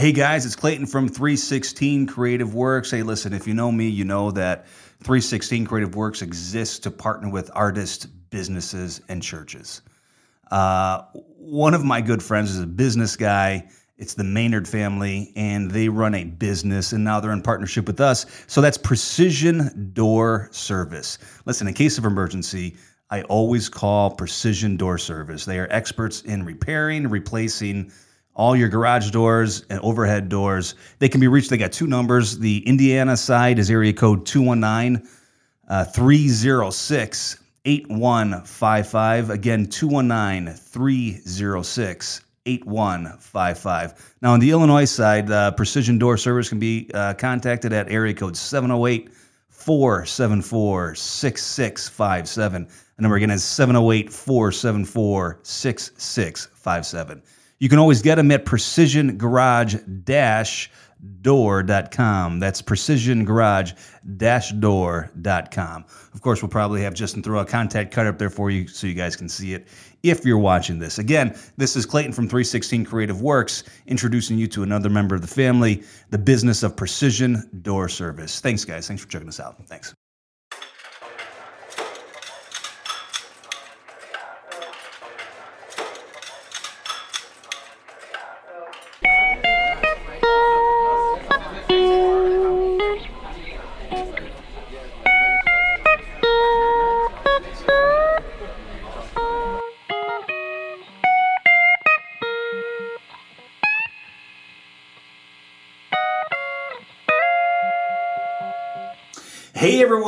Hey guys, it's Clayton from 316 Creative Works. Hey, listen, if you know me, you know that 316 Creative Works exists to partner with artists, businesses, and churches. Uh, one of my good friends is a business guy. It's the Maynard family, and they run a business, and now they're in partnership with us. So that's Precision Door Service. Listen, in case of emergency, I always call Precision Door Service. They are experts in repairing, replacing all your garage doors and overhead doors. They can be reached. They got two numbers. The Indiana side is area code 219 uh, 306 8155. Again, 219 306 8155. Now, on the Illinois side, uh, Precision Door Service can be uh, contacted at area code 708 474 6657. The number again is 708 474 6657. You can always get them at Precision Garage Dash door.com. That's precision garage door.com. Of course, we'll probably have Justin throw a contact card up there for you so you guys can see it if you're watching this. Again, this is Clayton from 316 Creative Works introducing you to another member of the family, the business of precision door service. Thanks, guys. Thanks for checking us out. Thanks.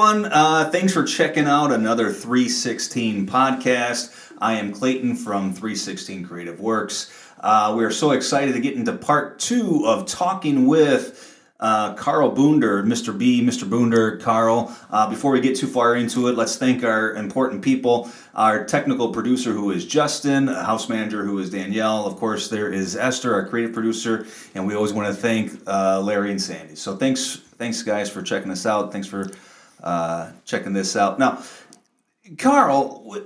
Everyone, uh, thanks for checking out another 316 podcast. I am Clayton from 316 Creative Works. Uh, we are so excited to get into part two of talking with uh, Carl Boonder, Mr. B, Mr. Boonder, Carl. Uh, before we get too far into it, let's thank our important people. Our technical producer, who is Justin, house manager, who is Danielle. Of course, there is Esther, our creative producer, and we always want to thank uh, Larry and Sandy. So thanks, thanks guys for checking us out. Thanks for uh, checking this out. Now, Carl,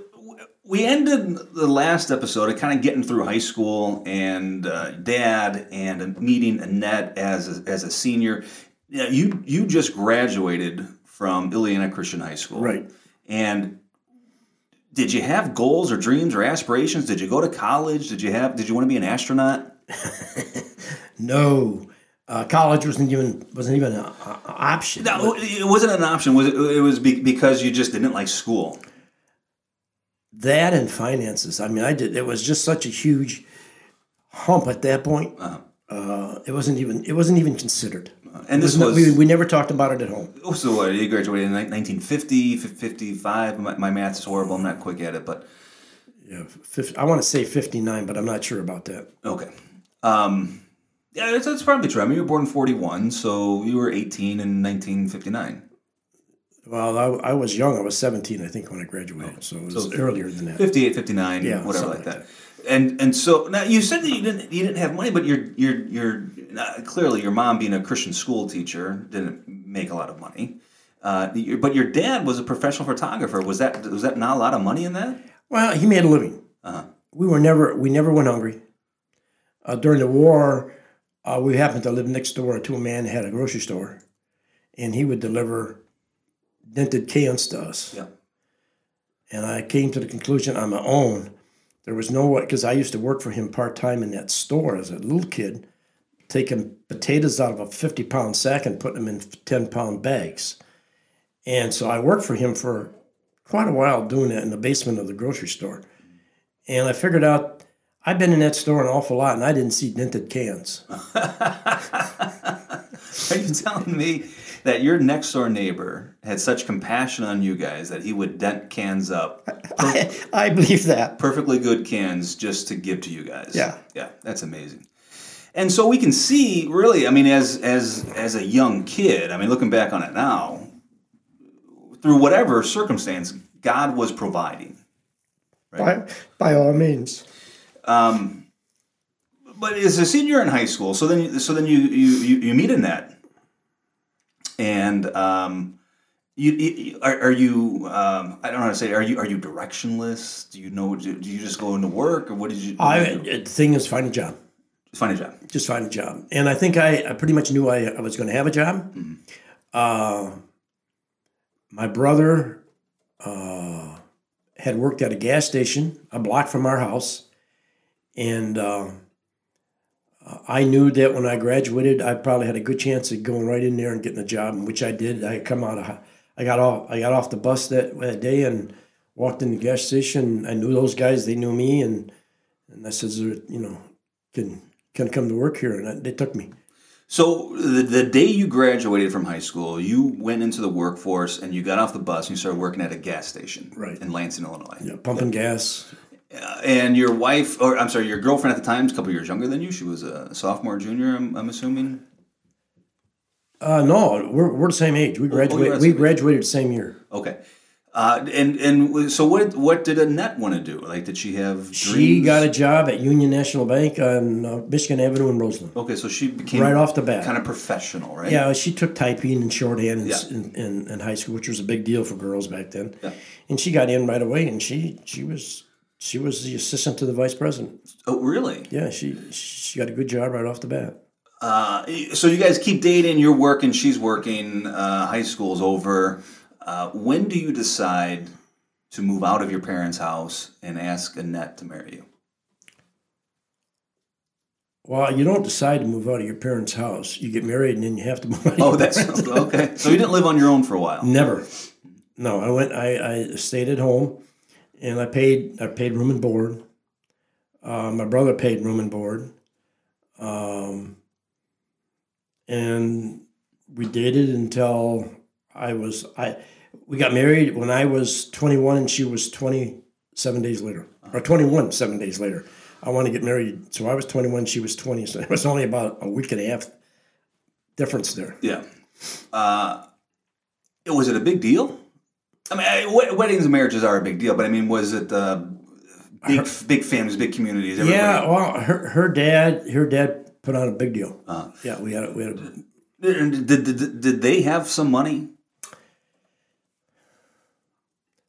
we ended the last episode of kind of getting through high school and uh, dad and meeting Annette as a, as a senior. You you just graduated from Illiana Christian High School, Right. And did you have goals or dreams or aspirations? Did you go to college? Did you have? Did you want to be an astronaut? No, uh, college wasn't even wasn't even an option. No, it wasn't an option. Was it? It was be, because you just didn't like school. That and finances. I mean, I did. It was just such a huge hump at that point. Uh-huh. Uh, it wasn't even. It wasn't even considered. And this was was no- we, we never talked about it at home. Oh, so what? You graduated in like 1950, 55. My, my math is horrible. I'm not quick at it, but Yeah, fif- I want to say fifty nine, but I'm not sure about that. okay. Um, yeah, that's, that's probably true. I mean, you were born in 41, so you were 18 in 1959. Well, I, I was young. I was seventeen, I think, when I graduated. So it was So- earlier than that. 58, 59, Yeah, whatever like like that. And and so now you said that you didn't you didn't have money, but you're you're you're uh, clearly your mom being a Christian school teacher didn't make a lot of money. Uh, but your dad was a professional photographer. Was that was that not a lot of money in that? Well, he made a living. Uh-huh. We were never we never went hungry. Uh, during the war, uh, we happened to live next door to a man who had a grocery store, and he would deliver dented cans to us. Yeah. And I came to the conclusion on my own there was no way because I used to work for him part time in that store as a little kid, taking potatoes out of a fifty pound sack and putting them in ten pound bags. And so I worked for him for quite a while doing that in the basement of the grocery store. And I figured out I've been in that store an awful lot and I didn't see dented cans. Are you telling me that your next door neighbor had such compassion on you guys that he would dent cans up, I, I believe that. perfectly good cans, just to give to you guys? Yeah. yeah, that's amazing. And so we can see, really, I mean, as as as a young kid, I mean, looking back on it now, through whatever circumstance, God was providing. By, by all means. Um, but as a senior in high school, so then so then you you you, you meet Annette, and um, you, you are, are you um, I don't know how to say it. are you are you directionless? Do you know do, do you just go into work or what did you? what I, did you the thing is, find a job. find a job. just find a job. And I think I, I pretty much knew I, I was going to have a job. Uh, my brother uh, had worked at a gas station a block from our house. And uh, I knew that when I graduated, I probably had a good chance of going right in there and getting a job, which I did. I come out of, I got off, I got off the bus that, that day and walked in the gas station. I knew those guys; they knew me, and and I said, you know, can can come to work here, and they took me. So the, the day you graduated from high school, you went into the workforce and you got off the bus and you started working at a gas station Right. in Lansing, Illinois. Yeah, pumping gas. And your wife, or I'm sorry, your girlfriend at the time, is a couple years younger than you. She was a sophomore, junior. I'm, I'm assuming. Uh, no, we're, we're the same age. We Oh, graduated. the we same graduated the same year. Okay. Uh, and and so what what did Annette want to do? Like, did she have? She dreams? got a job at Union National Bank on uh, Michigan Avenue in Roseland. Okay, so she became Right off the bat. kind of professional, right? Yeah, she took typing and shorthand in, Yeah. in, in, in high school, which was a big deal for girls back then. Yeah. And she got in right away, and she she was she was the assistant to the vice president. Oh, really? Yeah, she she got a good job right off the bat. Uh, so you guys keep dating. You're working. She's working. Uh, high school's over. Uh, when do you decide to move out of your parents' house and ask Annette to marry you? Well, you don't decide to move out of your parents' house. You get married, and then you have to move out. Of Oh, your that's okay. So you didn't live on your own for a while. Never. No, I went. I, I stayed at home, and I paid. I paid room and board. Uh, my brother paid room and board, um, and we dated until I was. I we got married when I was twenty one, and she was twenty seven days later, or twenty one seven days later. I want to get married, so I was twenty one. She was twenty. So it was only about a week and a half difference there. Yeah. Uh, was it a big deal? I mean, weddings and marriages are a big deal, but I mean, was it uh, big, big families, big communities? Everybody? Yeah, well, her her dad her dad put on a big deal. Uh, Yeah, we had a, we had a, did, did, did, did they have some money?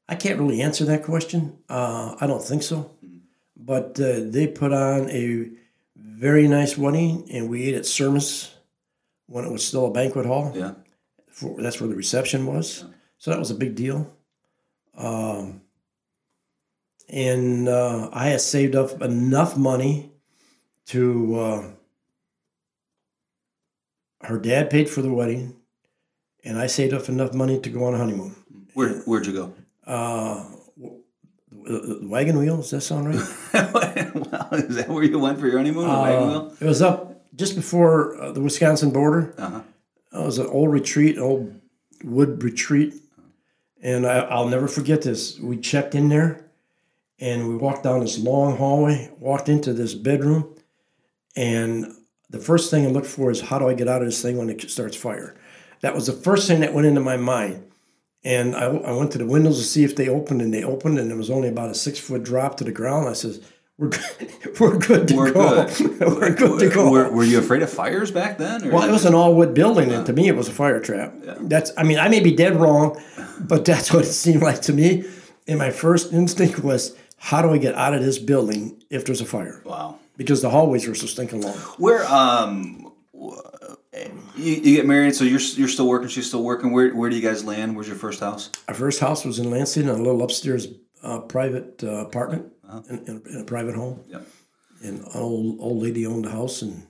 I can't really answer that question. Uh, I don't think so, but uh, they put on a very nice wedding, and we ate at Sermus when it was still a banquet hall. Yeah. For, that's where the reception was. So that was a big deal. Um, and uh, I had saved up enough money to. Uh, her dad paid for the wedding, and I saved up enough money to go on a honeymoon. Where, where'd you go? Uh, wagon wheel, does that sound right? well, is that where you went for your honeymoon? the wagon Uh, wheel? it was up just before uh, the Wisconsin border. Uh-huh. It was an old retreat, an old wood retreat. And I, I'll never forget this. We checked in there and we walked down this long hallway, walked into this bedroom. And the first thing I looked for is how do I get out of this thing when it starts fire? That was the first thing that went into my mind. And I, I went to the windows to see if they opened, and they opened, and it was only about a six foot drop to the ground. I says, "We're good. We're good to We're go. good. we're good to go." Were, were you afraid of fires back then? Or Well, it was an all wood building, and to me, it was a fire trap. That's, I mean, I may be dead wrong, but that's what it seemed like to me. And my first instinct was, how do I get out of this building if there's a fire? Wow. Because the hallways were so stinking long. Where um, you, you get married, so you're you're still working. She's still working. Where where do you guys land? Where's your first house? Our first house was in Lansing, in a little upstairs uh, private uh, apartment Uh-huh. in, in, in a private home. Yep. And an old old lady owned the house, and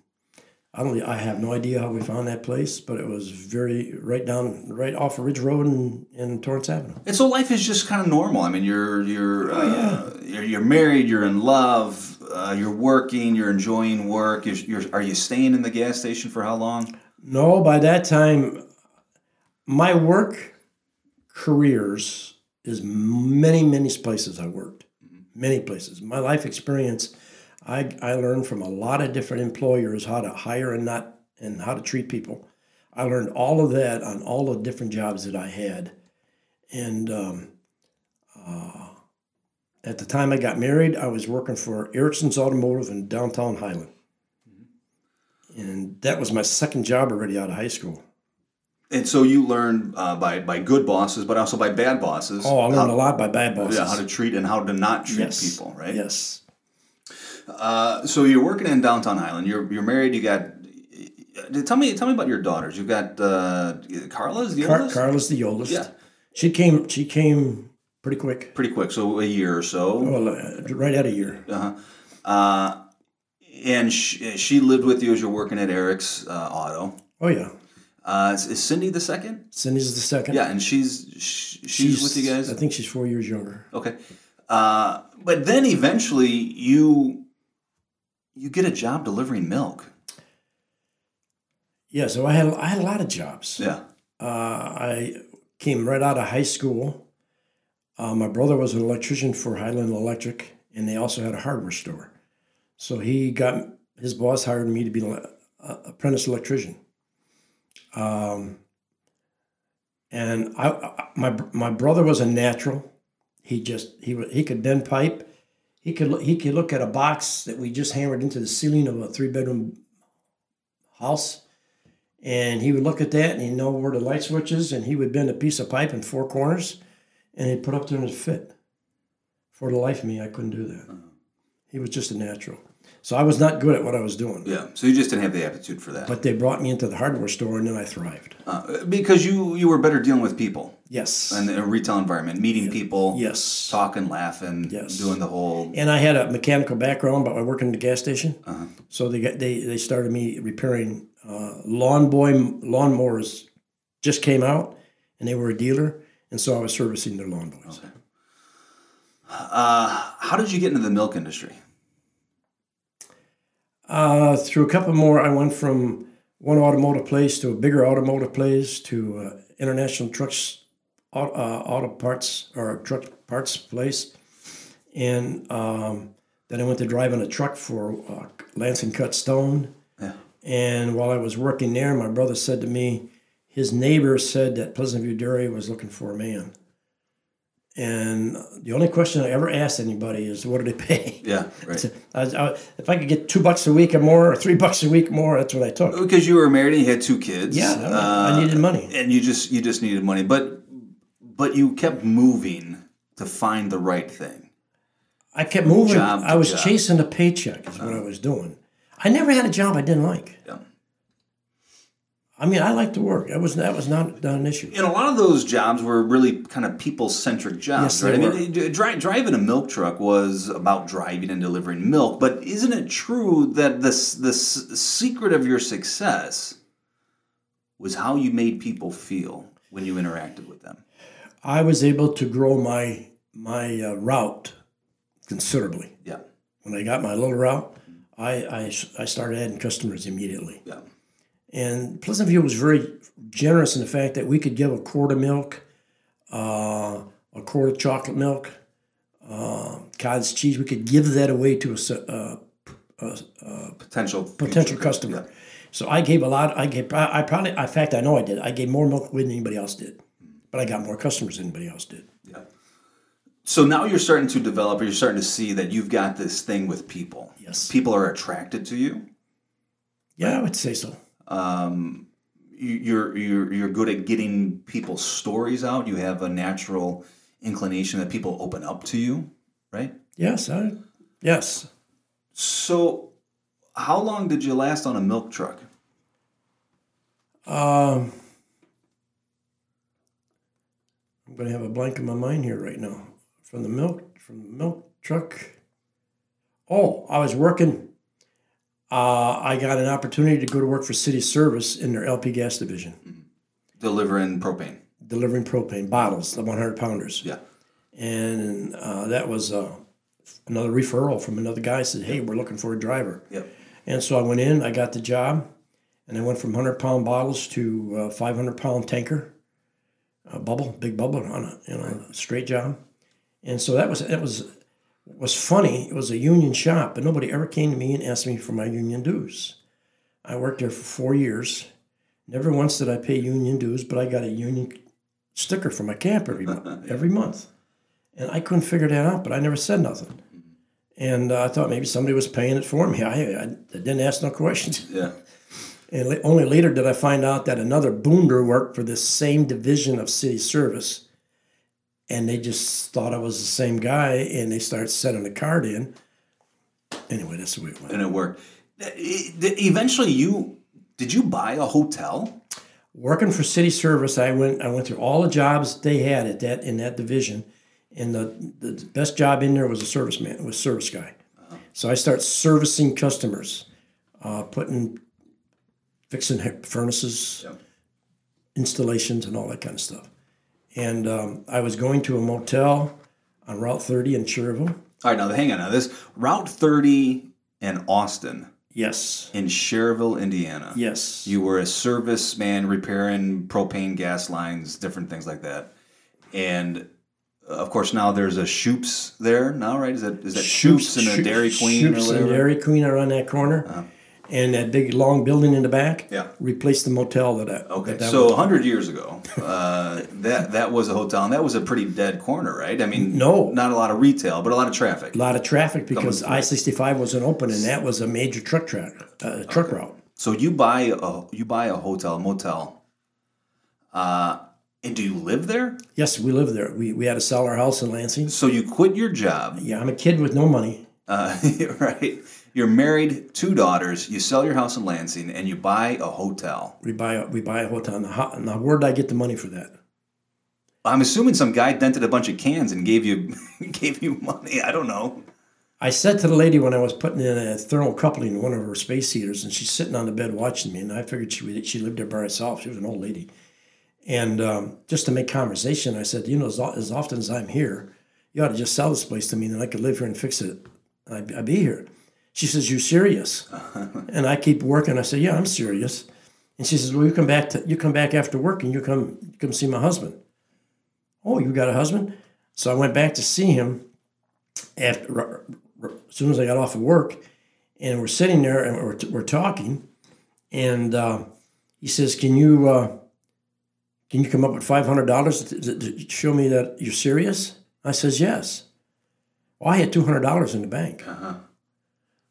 I don't, I have no idea how we found that place, but it was very right down, right off of Ridge Road and, and Torrance Avenue. And so life is just kind of normal. I mean, you're you're Oh, uh, you're, you're married, you're in love, uh, you're working, you're enjoying work. You're, you're are you staying in the gas station for how long? No, by that time, my work careers is many, many places I worked. Many places. My life experience, I, I learned from a lot of different employers how to hire and not and how to treat people. I learned all of that on all the different jobs that I had. And um, uh, at the time I got married, I was working for Erickson's Automotive in downtown Highland. And that was my second job already out of high school. And so you learn uh, by by good bosses, but also by bad bosses. Oh, I learned how, a lot by bad bosses. Yeah, how to treat and how to not treat yes. people, right? Yes. Uh, so you're working in downtown Highland. You're you're married. You got. Tell me, tell me about your daughters. You've got uh, Carla's the Car- oldest. Carla's the oldest. Yeah. She came. She came pretty quick. Pretty quick, so a year or so. Well, uh, right at a year. Uh-huh. Uh, and she, she lived with you as you're working at Eric's uh, Auto. Oh yeah. Uh, is, is Cindy the second? Cindy's the second. Yeah, and she's sh- she's, with you guys. I think she's four years younger. Okay. Uh, but then eventually you you get a job delivering milk. Yeah. So I had I had a lot of jobs. Yeah. Uh, I came right out of high school. Uh, my brother was an electrician for Highland Electric, and they also had a hardware store. So he got his boss hired me to be an apprentice electrician. Um, and I, I, my my brother was a natural. He just he he could bend pipe. He could he could look at a box that we just hammered into the ceiling of a three bedroom house, and he would look at that and he'd know where the light switch is, and he would bend a piece of pipe in four corners, and he'd put up there and it'd fit. For the life of me, I couldn't do that. He was just a natural. So I was not good at what I was doing. Yeah. So you just didn't have the aptitude for that. But they brought me into the hardware store, and then I thrived. Uh, because you you were better dealing with people Yes. in a retail environment, meeting people, yes. talking, laughing, Yes. doing the whole. And I had a mechanical background, but I worked in the gas station. Uh-huh. So they got, they they started me repairing uh, lawn boy lawnmowers. Just came out, and they were a dealer, and so I was servicing their lawn boys. Uh, how did you get into the milk industry? Uh, through a couple more, I went from one automotive place to a bigger automotive place to uh, international trucks, auto, uh, auto parts or truck parts place, and um, then I went to driving a truck for uh, Lansing Cut Stone. Yeah. And while I was working there, my brother said to me, his neighbor said that Pleasant View Dairy was looking for a man. And the only question I ever asked anybody is, "What do they pay?" Yeah, right. I, was- I, if I could get two bucks a week or more, or three bucks a week more, that's what I took. Because you were married and you had two kids. Yeah, I- I uh, needed money. and you just you just needed money, but but you kept moving to find the right thing. I kept moving. I was job. chasing a paycheck, is what I uh-huh. was doing. I never had a job I didn't like. Yeah. I mean, I like to work. That was that was not, not an issue. And a lot of those jobs were really kind of people centric jobs, Yes, right? I mean, dri- driving a milk truck was about driving and delivering milk, but isn't it true that the the s- secret of your success was how you made people feel when you interacted with them? I was able to grow my my uh, route considerably. Yeah, When I got my little route, I, I I started adding customers immediately. yeah, And Pleasant View was very generous in the fact that we could give a quart of milk, uh, a quart of chocolate milk, uh, cottage cheese. We could give that away to a, se- uh, potential potential customer. yeah. So I gave a lot. I gave. I I probably. In fact, I know I did. I gave more milk away than anybody else did, but I got more customers than anybody else did. Yeah. So now you're starting to develop, or you're starting to see that you've got this thing with people. Yes. People are attracted to you. Yeah, I would say so. Um, you- you're you're you're good at getting people's stories out. You have a natural inclination that people open up to you, right? Yes. I. Yes. So, how long did you last on a milk truck? Um, I'm going to have a blank in my mind here right now. From the milk, from the milk truck. Oh, I was working. Uh, I got an opportunity to go to work for Cities Service in their LP gas division, Delivering propane. delivering propane bottles, the 100 pounders. Yeah. And uh, that was uh, another referral from another guy. Said, "Hey, we're looking for a driver." Yep. And so I went in, I got the job, and I went from 100 pound bottles to uh, 500 pound tanker, a bubble, big bubble on a you know a straight job. And so that was that was was funny. It was a union shop, but nobody ever came to me and asked me for my union dues. I worked there for four years. Never once did I pay union dues, but I got a union sticker for my camp every mo- every month, and I couldn't figure that out. But I never said nothing. And uh, I thought maybe somebody was paying it for me. I, I, I didn't ask no questions. Yeah. And only later did I find out that another boonder worked for this same division of Cities Service. And they just thought I was the same guy and they started sending a card in. anyway, that's the way it went. and it worked. Eventually, you did you buy a hotel? Working for Cities Service, I went I went through all the jobs they had at that in that division, and the the best job in there was a serviceman, was service guy. So I start servicing customers, uh, putting, fixing furnaces, Yep. installations, and all that kind of stuff. And um, I was going to a motel on Route 30 in Schererville. All right, now hang on. Now this Route 30 in Austin, Yes, in Schererville, Indiana. yes. You were a serviceman repairing propane gas lines, different things like that. And uh, of course, now there's a Schoop's there now, right? Is that is that Schoop's, and a Dairy Queen Schoop's or and? Uh-huh. Dairy Queen are on that corner, and that big long building in the back. Yeah. replaced the motel that I. Okay, that that so was- 100 years ago, uh, that that was a hotel, and that was a pretty dead corner, right? I mean, No. not a lot of retail, but a lot of traffic. a lot of traffic because. I sixty five wasn't open, and that was a major truck track, uh, truck route. So you buy a you buy a hotel, a motel, uh, and do you live there? Yes, we live there. We we had to sell our house in Lansing. So you quit your job, Yeah, I'm a kid with no money. uh, right? You're married, two daughters. You sell your house in Lansing, and you buy a hotel. We buy a, we buy a hotel. Now, how, now where did I get the money for that? I'm assuming some guy dented a bunch of cans and gave you gave you money. I don't know. I said to the lady when I was putting in a thermal coupling in one of her space heaters, and she's sitting on the bed watching me, and I figured she would- she lived there by herself. She was an old lady, and um, just to make conversation, I said, you know, as, as often as I'm here, you ought to just sell this place to me, and I could live here and fix it. And I'd, I'd be here. She says, "You serious?" and I keep working. I say, "Yeah, I'm serious." And she says, "Well, you come back to you come back after work, and you come you come see my husband." Oh, you got a husband? So I went back to see him after r- r- as soon as I got off of work, and we're sitting there and we're, we're talking, and uh, he says, "Can you uh, can you come up with five hundred dollars to show me that you're serious?" I says, "Yes." Well, I had two hundred dollars in the bank, Uh-huh.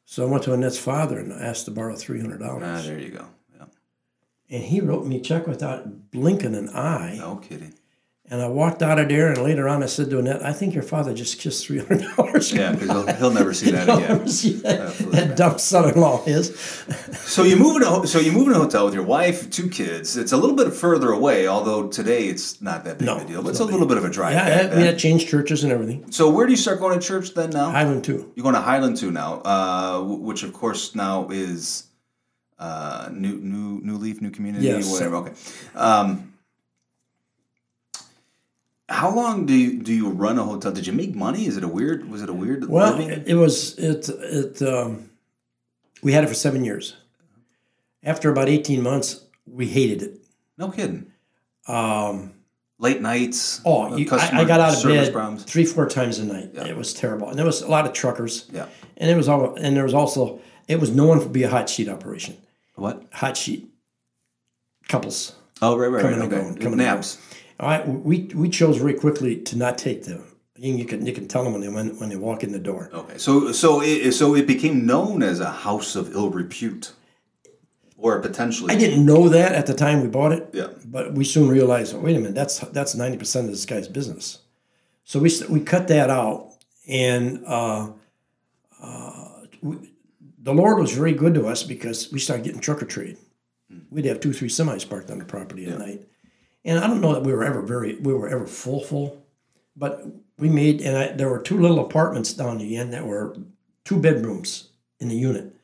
So I went to Annette's father and asked to borrow three hundred dollars. Ah, there you go. Yeah. and he wrote me a check without blinking an eye. No kidding. And I walked out of there, and later on, I said to Annette, "I think your father just kissed three hundred dollars." Yeah, because he'll, he'll never see that I'll again. see that, that dumb son-in-law is. So you move in a so you move in a hotel with your wife, two kids. It's a little bit further away, although today it's not that big No, of a deal, but it's it's a little bit of a drive. Yeah, I, we had changed churches and everything. So where do you start going to church then now? Highland Two. You're going to Highland Two now, uh, which of course now is uh, new new new leaf, new community, Yes. whatever. Okay. Um, how long do you, do you run a hotel? Did you make money? Is it a weird? Was it a weird Well, living? it, it was it it. Um, we had it for seven years. After about eighteen months, we hated it. no kidding. Um, Late nights. oh, uh, you, I, I got out of bed problems. three, four times a night. It was terrible, and there was a lot of truckers. Yeah. and it was all, and there was also it was known to be a hot sheet operation. What? Hot sheet couples. Oh, right, right, Coming right. and Okay. going, coming and Naps. All right, we we chose very quickly to not take them. You can you can tell them when they when, when they walk in the door. Okay, so so it, so it became known as a house of ill repute, or potentially. I didn't know that at the time we bought it. Yeah. But we soon realized, wait a minute, that's that's ninety percent of this guy's business. So we we cut that out, and uh, uh, we, the Lord was very good to us because we started getting truck or trade. We'd have two, three semis parked on the property at night, and I don't know that we were ever very we were ever full full, but we made and I, there were two little apartments down the end that were two bedrooms in the unit,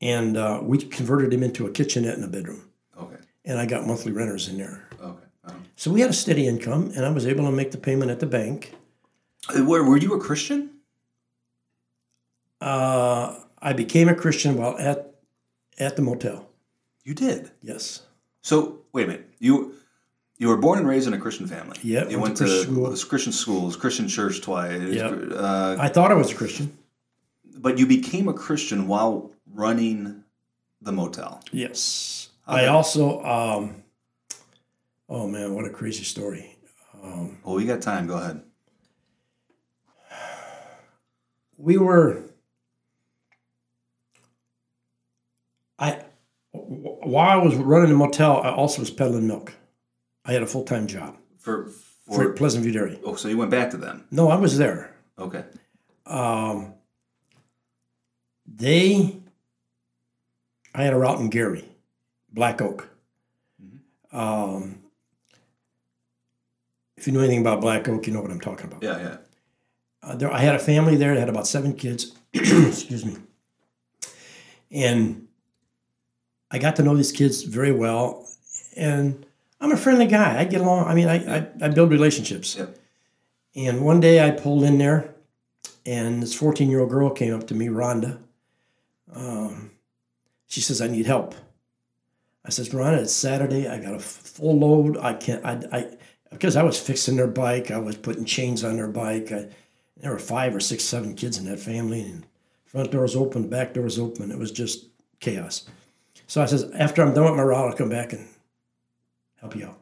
and uh, we converted them into a kitchenette and a bedroom Okay. and I got monthly renters in there. Okay. Um, So we had a steady income, and I was able to make the payment at the bank. were were you a Christian? Uh, I became a Christian while at at the motel. You did. Yes, So wait a minute. You you were born and raised in a Christian family. Yeah, You went went to to Christian school. Christian schools, Christian church twice. Yeah. Uh, I thought I was a Christian. but you became a Christian while running the motel. Yes, Okay. I also. Um, oh man, what a crazy story! Well, we got time. Go ahead. We were. I, while I was running the motel, I also was peddling milk. I had a full time job For for for Pleasant View Dairy. oh, so you went back to them. No, I was there. Okay. um, They, I had a route in Gary, Black Oak. Um, if you know anything about Black Oak, you know what I'm talking about. Yeah, yeah. Uh, there, I had a family there that had about seven kids. Excuse me. And I got to know these kids very well. And I'm a friendly guy. I get along. I mean, I, I, I build relationships. Yep. And one day I pulled in there, and this 14 year old girl came up to me, Rhonda. Um, she says, I need help. I says, Rhonda, it's Saturday. I got a full load. I can't, I, I, because I was fixing their bike, I was putting chains on their bike. I, there were five or six, seven kids in that family, and front doors open, back doors open. It was just chaos. So I says, after I'm done with my route, I'll come back and help you out.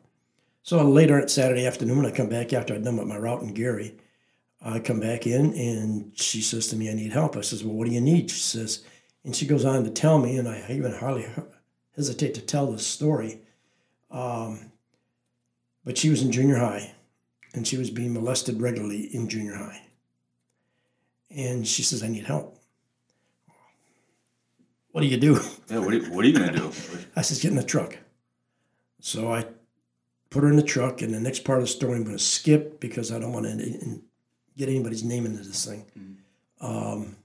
So later at Saturday afternoon, I come back after I'd done with my route in Gary. I come back in and she says to me, I need help. I says, Well, what do you need? She says, and she goes on to tell me, and I even hardly hesitate to tell this story. Um, but she was in junior high and she was being molested regularly in junior high. And she says, I need help. What do you do? Yeah, what are you, what are you going to do? I says, get in the truck. So I put her in the truck, and the next part of the story I'm going to skip because I don't want to get anybody's name into this thing. Um,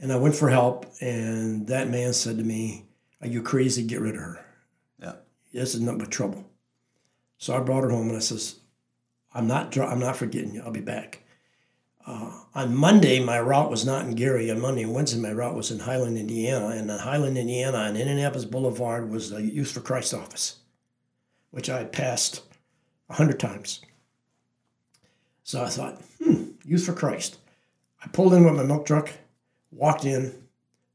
and I went for help, and that man said to me, Are you crazy? Get rid of her. Yeah. This is nothing but trouble. So I brought her home, and I says, I'm not, I'm not forgetting you. I'll be back. Uh, on Monday, my route was not in Gary. On Monday and Wednesday, my route was in Highland, Indiana. And in Highland, Indiana, on Indianapolis Boulevard was the Youth for Christ office, which I had passed a hundred times. So I thought, hmm, Youth for Christ. I pulled in with my milk truck, walked in,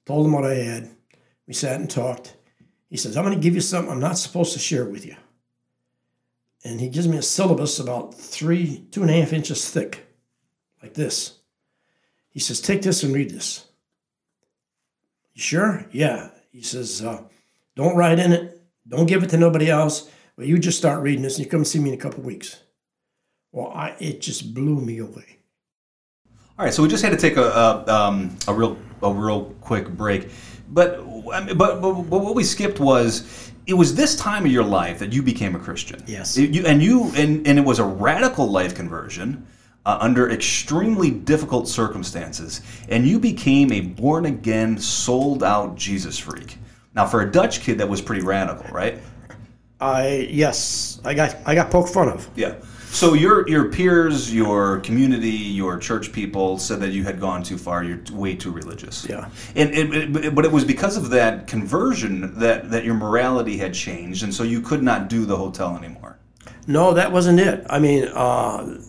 told him what I had. We sat and talked. He says, I'm going to give you something I'm not supposed to share with you. And he gives me a syllabus about three, two and a half inches thick like this. He says, Take this and read this. You sure? Yeah. He says, uh, Don't write in it. Don't give it to nobody else. But you just start reading this and you come see me in a couple weeks. Well, I, it just blew me away. All right, so we just had to take a a, um, a real a real quick break, but I mean, but, but but what we skipped was it was this time of your life that you became a Christian. Yes. It- you, and you and and it was a radical life conversion. Uh, under extremely difficult circumstances, and you became a born again, sold out Jesus freak. Now, for a Dutch kid, that was pretty radical, right? I yes, I got I got poked fun of. Yeah. So your your peers, your community, your church people said that you had gone too far. You're way too religious. Yeah. And, but it was because of that conversion that that your morality had changed, and so you could not do the hotel anymore. No, that wasn't it. I mean, uh,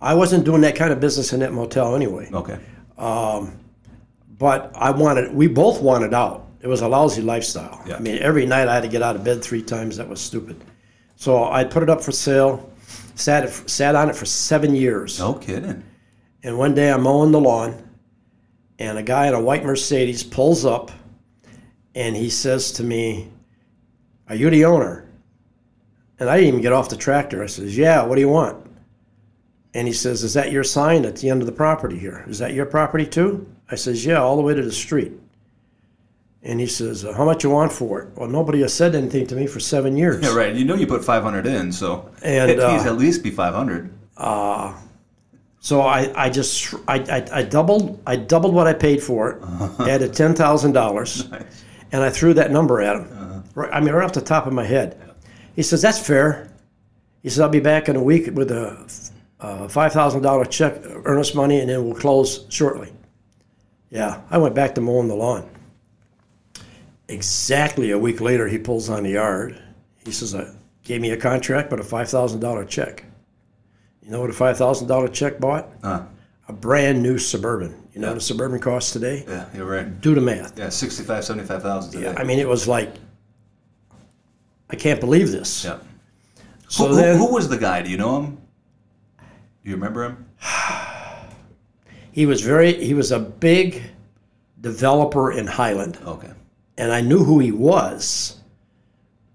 I wasn't doing that kind of business in that motel anyway. Okay. Um, but I wanted, we both wanted out. It was a lousy lifestyle. Yeah. I mean, every night I had to get out of bed three times. That was stupid. So I put it up for sale, sat, it, sat on it for seven years. No kidding. And one day I'm mowing the lawn, and a guy in a white Mercedes pulls up, and he says to me, Are you the owner? And I didn't even get off the tractor. I says, Yeah, what do you want? And he says, Is that your sign at the end of the property here? Is that your property too? I says, Yeah, all the way to the street. And he says, "Uh, How much you want for it? Well, nobody has said anything to me for seven years. Yeah, right. You know you put five hundred in, so And, it needs uh, at least be five hundred. So I, I just I, I, I doubled I doubled what I paid for it, added ten thousand dollars, and I threw that number at him. Right, I mean, right off the top of my head. He says that's fair. He says I'll be back in a week with a uh, five thousand dollar check, earnest money, and then we'll close shortly. Yeah, I went back to mowing the lawn. Exactly a week later, he pulls on the yard. He says, "I gave me a contract, but a five thousand dollar check." You know what a five thousand dollar check bought? Uh, A brand new suburban. You know what a suburban costs today? yeah, you're right. Do the math. Yeah, 65, 75,000 today. I mean, it was like, I can't believe this. yeah. So who, who- then who was the guy? Do you know him? Do you remember him? he was very, he was a big developer in Highland, Okay. and I knew who he was.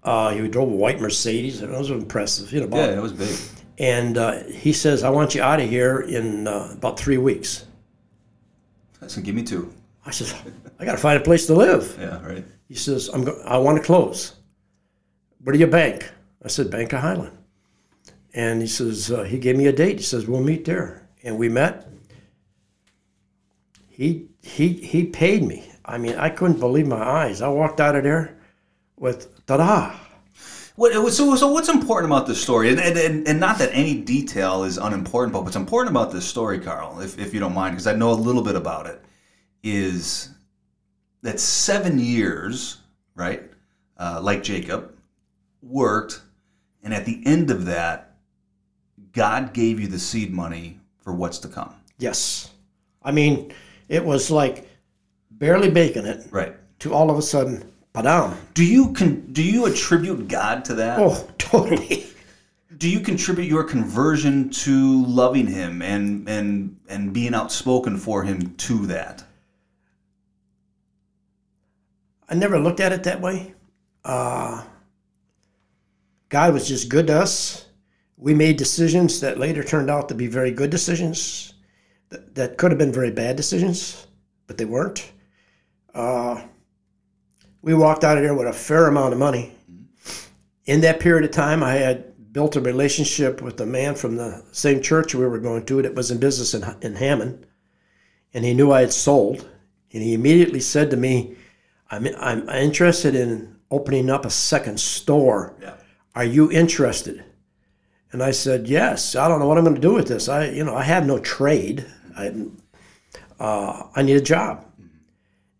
Uh, he drove a white Mercedes, and it was impressive. You know, about- Yeah, it was big. and uh, he says, "I want you out of here in uh, about three weeks." So give me two. I said, I got to find a place to live. Yeah, right. He says, I'm go- I want to close. Where do you bank? I said, Bank of Highland. And he says, uh, he gave me a date. He says, we'll meet there. And we met. He, he, he paid me. I mean, I couldn't believe my eyes. I walked out of there with, ta-da. What, so, so what's important about this story? And, and, and not that any detail is unimportant, but what's important about this story, Carl, if, if you don't mind, because I know a little bit about it, is that seven years, right, uh, like Jacob, worked, and at the end of that, God gave you the seed money for what's to come. Yes. I mean, it was like barely baking it Right. to all of a sudden, padam. Do you con- do you attribute God to that? Oh, totally. do you contribute your conversion to loving him and and and being outspoken for him to that I never looked at it that way. Uh, God was just good to us. We made decisions that later turned out to be very good decisions, that, that could have been very bad decisions, but they weren't. Uh, we walked out of there with a fair amount of money. In that period of time, I had built a relationship with a man from the same church we were going to that was in business in, in Hammond, and he knew I had sold, and he immediately said to me, I'm, I'm interested in opening up a second store. yeah Are you interested? And I said, yes. I don't know what I'm going to do with this. I, you know, I have no trade. I, uh, I need a job.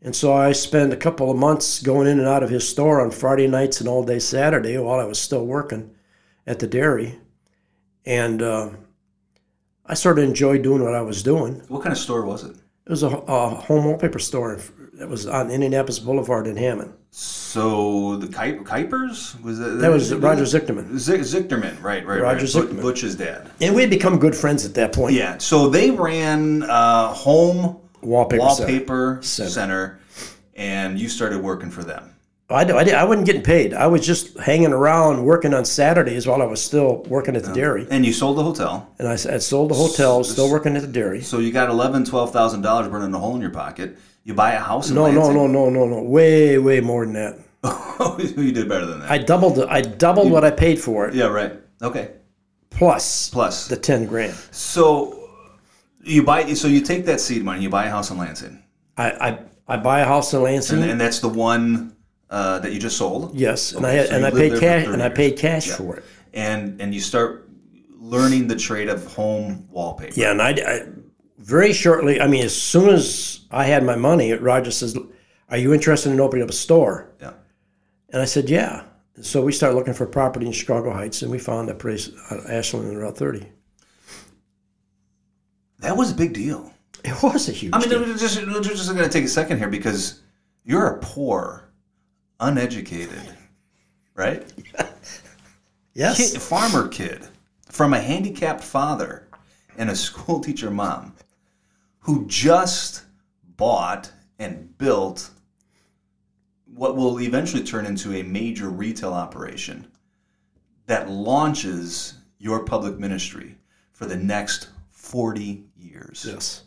And so I spent a couple of months going in and out of his store on Friday nights and all day Saturday while I was still working at the dairy. And uh, I sort of enjoyed doing what I was doing. what kind of store was it It was a, a home wallpaper store that was on Indianapolis Boulevard in Hammond. so the Kuip- kuipers was that, That was Roger Zichterman. Z- Zichterman, right, right, Roger right. Zichterman. Butch's dad. And we had become good friends at that point. Yeah, so they ran uh, home Wallpaper, wallpaper Center. center. and you started working for them. I, I, did, I wasn't getting paid. I was just hanging around working on Saturdays while I was still working at the dairy. And you sold the hotel, And I sold the hotel, still working at the dairy. so you got eleven, twelve thousand dollars burning a hole in your pocket. You buy a house in No, no, Lansing. no, no, no, no. Way, way more than that. no. you did better than that. I doubled. I doubled what I paid for it, yeah, right. Okay. plus Plus. The ten grand. so you buy. So you take that seed money. You buy a house in Lansing, I, I, I buy a house in Lansing. and, and that's the one uh, that you just sold. yes, and I had, so and I paid cash, and I paid cash Yeah. for it. and and you start learning the trade of home wallpaper. Yeah, and I, I very shortly. I mean, as soon as I had my money, Roger says, "Are you interested in opening up a store?" Yeah. And I said, "Yeah." So we started looking for property in Chicago Heights, and we found that place on Ashland and Route 30. That was a big deal. It was a huge. I mean, deal. we're just we're just going to take a second here because you're a poor, uneducated, right? yes, Kid, farmer kid from a handicapped father and a school teacher mom who just bought and built what will eventually turn into a major retail operation that launches your public ministry for the next 40 years. Yes.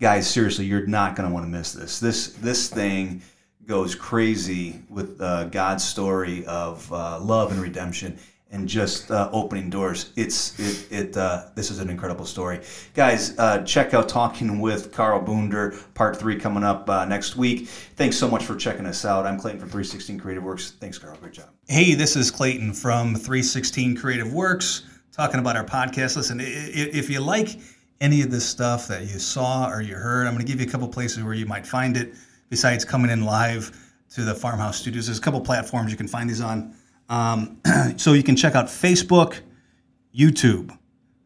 guys seriously you're not going to want to miss this. This this thing goes crazy with uh, god's story of uh, love and redemption and just uh, opening doors. It's it, it uh, this is an incredible story. Guys uh, check out talking with carl boonder part three coming up uh, next week. Thanks so much for checking us out. I'm clayton from 316 creative works. Thanks carl. Great job. Hey this is clayton from 316 creative works talking about our podcast. Listen if you like any of this stuff that you saw or you heard, I'm going to give you a couple places where you might find it besides coming in live to the Farmhouse Studios. There's a couple platforms you can find these on. Um, so you can check out Facebook, YouTube,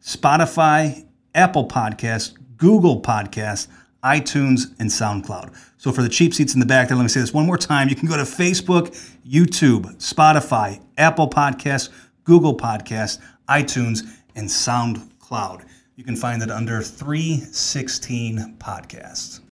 Spotify, Apple Podcast, Google Podcast, iTunes, and SoundCloud. So for the cheap seats in the back there, let me say this one more time. You can go to Facebook, YouTube, Spotify, Apple Podcast, Google Podcast, iTunes, and SoundCloud. You can find it under 316 Podcast.